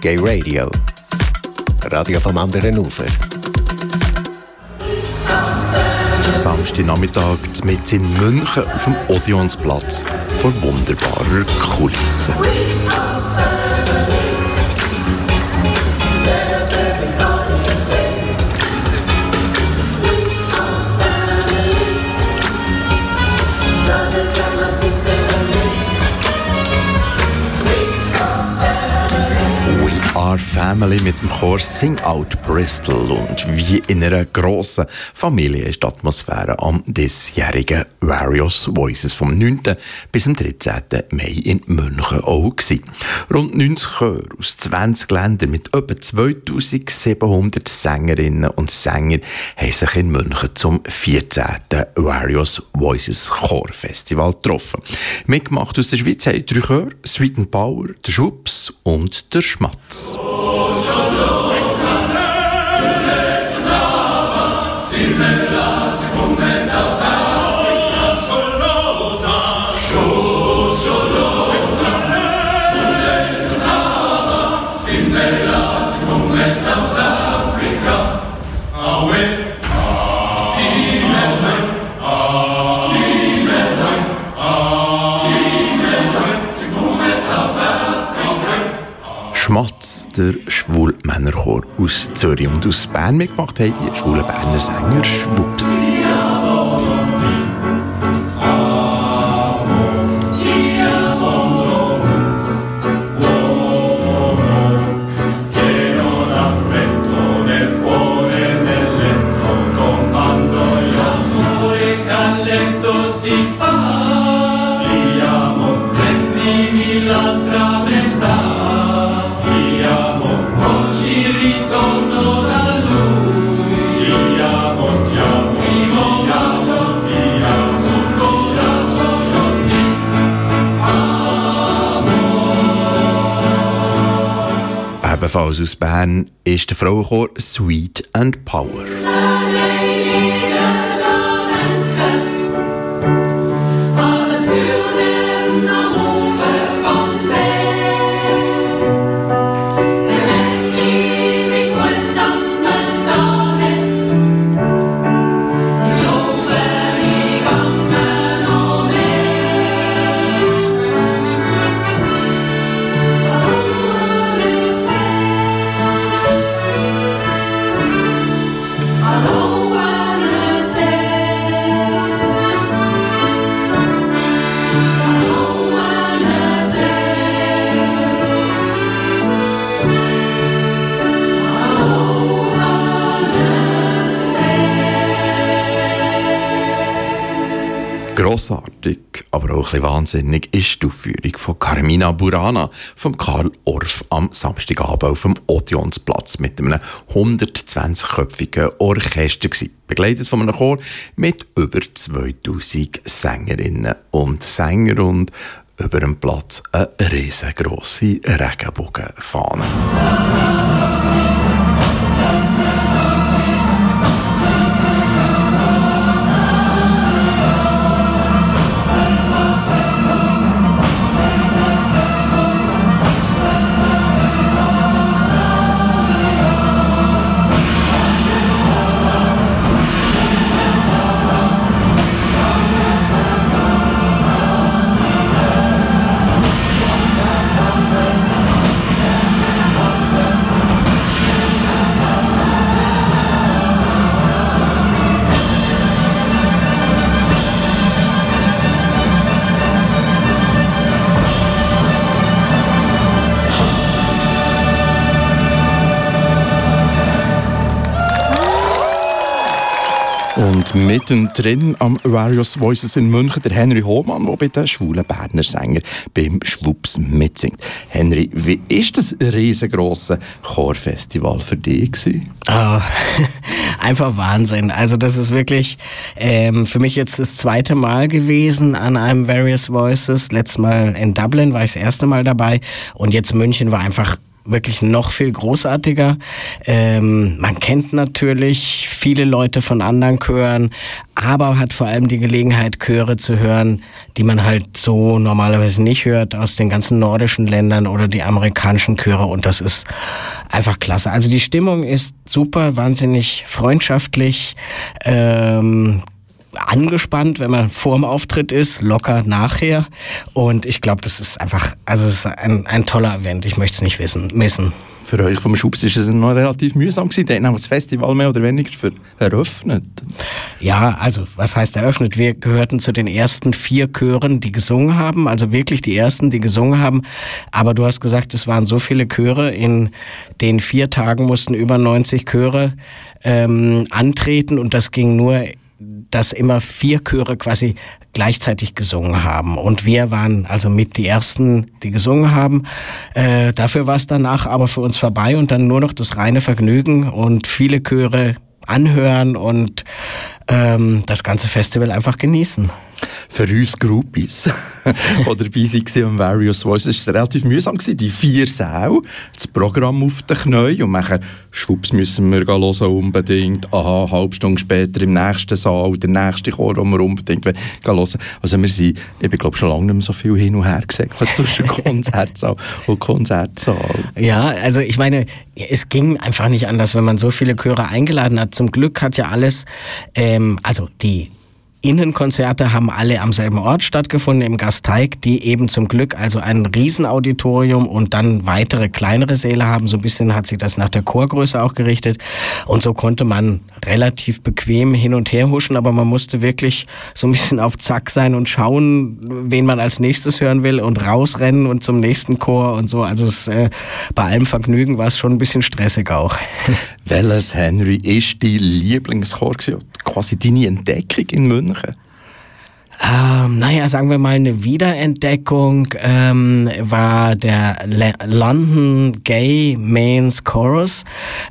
Gay Radio. Radio vom anderen Ufer. Samstagnachmittag mit in München auf dem Odeonsplatz vor wunderbarer Kulisse. Family mit dem Chor Sing Out Bristol und wie in einer grossen Familie ist die Atmosphäre am diesjährigen Various Voices vom 9. bis zum 13. Mai in München auch gewesen. Rund 90 Chöre aus 20 Ländern mit etwa 2700 Sängerinnen und Sängern haben sich in München zum 14. Various Voices Chor Festival getroffen. Mitgemacht aus der Schweiz haben drei Chöre, Sweet and Power, der Schubs und der Schmatz. Schmatz, aus Zürich und aus Bern mitgemacht haben die schwulen Berner Sänger Schwups. Ebenfalls aus Bern ist der Frauenchor Sweet and Power. Grossartig, aber auch ein bisschen wahnsinnig ist die Aufführung von Carmina Burana vom Karl Orff am Samstagabend auf dem Odeonsplatz mit einem 120-köpfigen Orchester gewesen, begleitet von einem Chor mit über 2000 Sängerinnen und Sängern und über dem Platz eine riesengroße Regenbogenfahne. Und mittendrin am Various Voices in München der Henry Hohmann, der bei den schwulen Berner Sänger beim Schwups mitsingt. Henry, wie ist das riesengroße Chorfestival für dich? Oh, einfach Wahnsinn. Also das ist wirklich ähm, für mich jetzt das zweite Mal gewesen an einem Various Voices. Letztes Mal in Dublin war ich das erste Mal dabei und jetzt München war einfach wirklich noch viel großartiger. Ähm, man kennt natürlich viele Leute von anderen Chören, aber hat vor allem die Gelegenheit, Chöre zu hören, die man halt so normalerweise nicht hört aus den ganzen nordischen Ländern oder die amerikanischen Chöre und das ist einfach klasse. Also die Stimmung ist super, wahnsinnig freundschaftlich. Ähm, angespannt, wenn man vor dem Auftritt ist, locker nachher. Und ich glaube, das ist einfach, also es ist ein, ein toller Event. Ich möchte es nicht wissen, missen. Für euch vom Schubs ist es noch relativ mühsam gewesen. Dann haben das Festival mehr oder weniger für eröffnet. Ja, also was heißt eröffnet? Wir gehörten zu den ersten vier Chören, die gesungen haben. Also wirklich die ersten, die gesungen haben. Aber du hast gesagt, es waren so viele Chöre. In den vier Tagen mussten über 90 Chöre ähm, antreten und das ging nur dass immer vier Chöre quasi gleichzeitig gesungen haben. Und wir waren also mit die Ersten, die gesungen haben. Äh, dafür war es danach aber für uns vorbei und dann nur noch das reine Vergnügen und viele Chöre anhören und ähm, das ganze Festival einfach genießen für uns Groupies, die dabei am Various Voices, war es relativ mühsam. Gewesen. Die vier Säle, das Programm auf den Knien und nachher, schwupps, müssen wir hören, unbedingt. Aha, eine halbe Stunde später im nächsten Saal, der nächste Chor, den wir unbedingt hören Also wir sind, ich glaube, schon lange nicht mehr so viel hin und her gesegelt zwischen Konzertsaal und Konzertsaal. Ja, also ich meine, es ging einfach nicht anders, wenn man so viele Chöre eingeladen hat. Zum Glück hat ja alles, ähm, also die Innenkonzerte haben alle am selben Ort stattgefunden, im Gasteig, die eben zum Glück also ein Riesenauditorium und dann weitere kleinere Säle haben. So ein bisschen hat sich das nach der Chorgröße auch gerichtet. Und so konnte man relativ bequem hin und her huschen, aber man musste wirklich so ein bisschen auf Zack sein und schauen, wen man als nächstes hören will und rausrennen und zum nächsten Chor und so. Also es, äh, bei allem Vergnügen war es schon ein bisschen stressig auch. Welches, Henry, ist die Lieblingschor quasi deine Entdeckung in München? Machen? Ähm, naja, sagen wir mal, eine Wiederentdeckung ähm, war der Le London Gay Men's Chorus.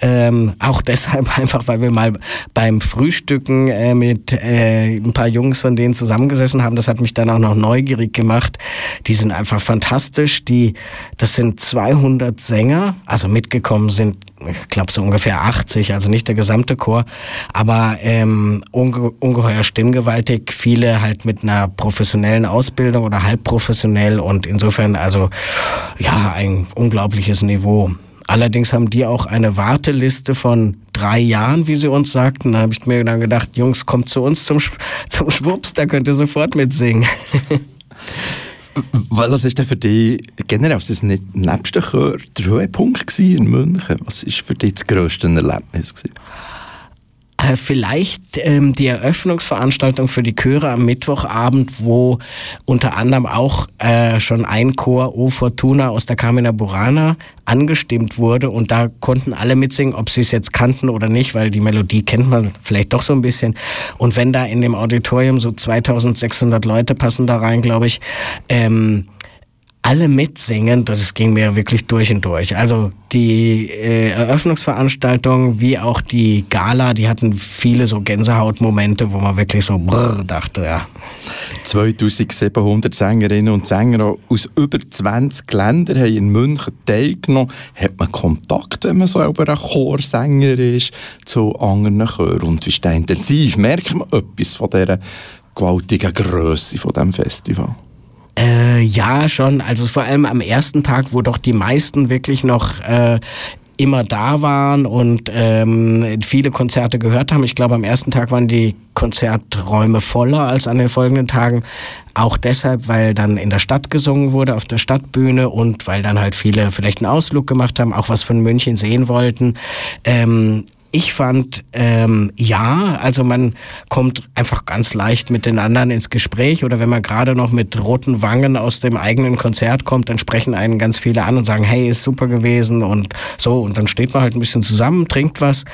Ähm, auch deshalb einfach, weil wir mal beim Frühstücken äh, mit äh, ein paar Jungs von denen zusammengesessen haben. Das hat mich dann auch noch neugierig gemacht. Die sind einfach fantastisch. Die, das sind 200 Sänger, also mitgekommen sind ich glaube so ungefähr 80, also nicht der gesamte Chor, aber ähm, unge ungeheuer stimmgewaltig, viele halt mit einer professionellen Ausbildung oder halb professionell und insofern also ja ein unglaubliches Niveau. Allerdings haben die auch eine Warteliste von drei Jahren, wie sie uns sagten. Da habe ich mir dann gedacht, Jungs, kommt zu uns zum, zum Schwupps, da könnt ihr sofort mitsingen. Was ist denn für dich generell, was ist nicht nebst der Höhepunkt in München? Was ist für dich das grösste Erlebnis gewesen? Äh, vielleicht ähm, die Eröffnungsveranstaltung für die Chöre am Mittwochabend, wo unter anderem auch äh, schon ein Chor O Fortuna aus der Carmina Burana angestimmt wurde und da konnten alle mitsingen, ob sie es jetzt kannten oder nicht, weil die Melodie kennt man vielleicht doch so ein bisschen. Und wenn da in dem Auditorium so 2600 Leute passen da rein, glaube ich, ähm, alle mitsingen, das ging mir wirklich durch und durch. Also die äh, Eröffnungsveranstaltung wie auch die Gala, die hatten viele so Gänsehautmomente, wo man wirklich so brrr dachte, ja. 2700 Sängerinnen und Sänger aus über 20 Ländern haben in München teilgenommen. Hat man Kontakt, wenn man so ein Chorsänger ist, zu anderen Chören? Und wie ist das intensiv? Merkt man etwas von dieser gewaltigen Größe von diesem Festival? Äh, ja, schon. Also vor allem am ersten Tag, wo doch die meisten wirklich noch äh, immer da waren und ähm, viele Konzerte gehört haben. Ich glaube, am ersten Tag waren die Konzerträume voller als an den folgenden Tagen. Auch deshalb, weil dann in der Stadt gesungen wurde, auf der Stadtbühne und weil dann halt viele vielleicht einen Ausflug gemacht haben, auch was von München sehen wollten. Ähm, ich fand, ähm, ja, also man kommt einfach ganz leicht mit den anderen ins Gespräch oder wenn man gerade noch mit roten Wangen aus dem eigenen Konzert kommt, dann sprechen einen ganz viele an und sagen, hey, ist super gewesen und so und dann steht man halt ein bisschen zusammen, trinkt was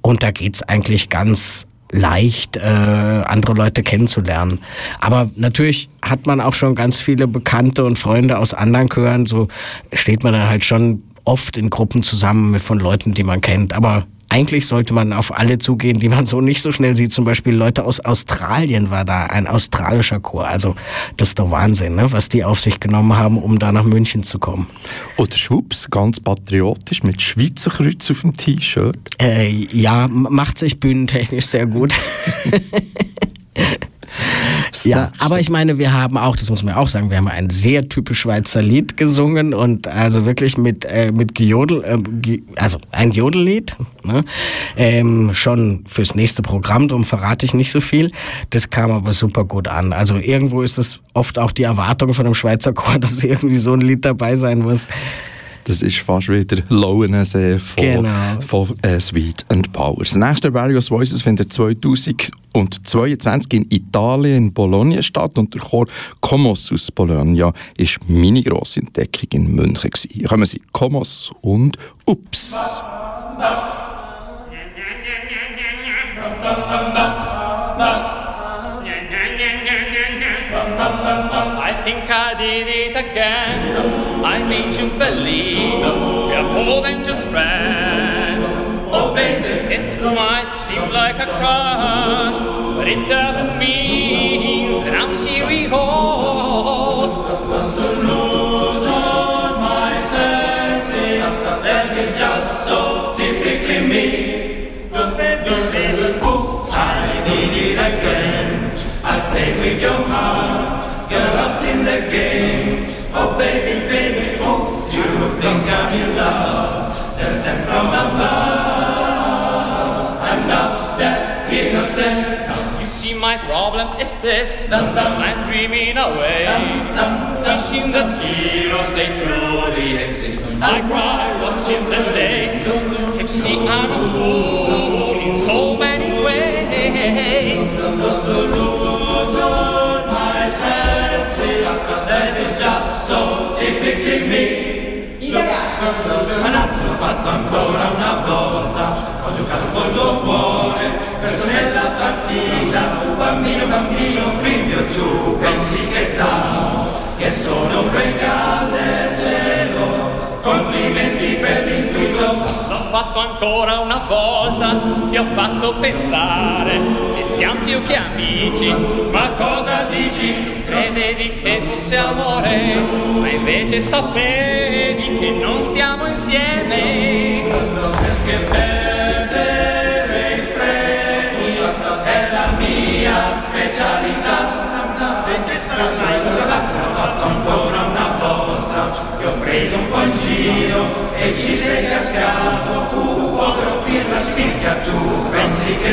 und da geht's eigentlich ganz leicht, äh, andere Leute kennenzulernen. Aber natürlich hat man auch schon ganz viele Bekannte und Freunde aus anderen Chören, so steht man dann halt schon oft in Gruppen zusammen mit von Leuten, die man kennt. Aber eigentlich sollte man auf alle zugehen, die man so nicht so schnell sieht. Zum Beispiel Leute aus Australien war da, ein australischer Chor. Also das ist doch Wahnsinn, ne? was die auf sich genommen haben, um da nach München zu kommen. Oder Schwupps, ganz patriotisch mit Schweizer Kreuz auf dem T-Shirt. Äh, ja, macht sich bühnentechnisch sehr gut. ja, aber ich meine, wir haben auch, das muss man auch sagen, wir haben ein sehr typisch Schweizer Lied gesungen und also wirklich mit, äh, mit Gejodel, äh, also ein Jodellied, ne? ähm, schon fürs nächste Programm, darum verrate ich nicht so viel. Das kam aber super gut an. Also irgendwo ist es oft auch die Erwartung von einem Schweizer Chor, dass irgendwie so ein Lied dabei sein muss. Das ist fast wieder Lauensee von, genau. von äh, Sweet and Power. Das nächste Various Voices findet 2022 in Italien, in Bologna statt und der Chor Comos aus Bologna ist meine grosse Entdeckung in München. Hier kommen sie Comos und Ups. I think I did it again. I made you believe we're more than just friends. Oh, baby, it might seem like a crush, but it doesn't mean that I'm serious. To lose all my senses, that is just so typically me. The little oops, I did it again. I played with your heart, got lost in the game. Oh, baby, baby think I'm your love that's sent from above. I'm not that innocent. You see, my problem is this. I'm dreaming away, wishing that heroes they truly exist. I cry watching the days. Can't you see I'm a fool in so many ways? Fatto ancora una volta. Ho giocato col tuo cuore Perso nella partita. Bambino, bambino, qui o giù Pensi che t'amo Che sono un regalo del cielo. Complimenti per l'intuito. L'ho fatto ancora una volta Ti ho fatto pensare siamo più che amici. Ma cosa dici? Credevi che fosse amore, ma invece sapevi che non stiamo insieme. Perché perdere i freni è la mia specialità. Perché sarà mai fatto ancora una volta Ti ho preso un po' in giro e ci sei cascato tu, povero pirla spicchia giù, pensi che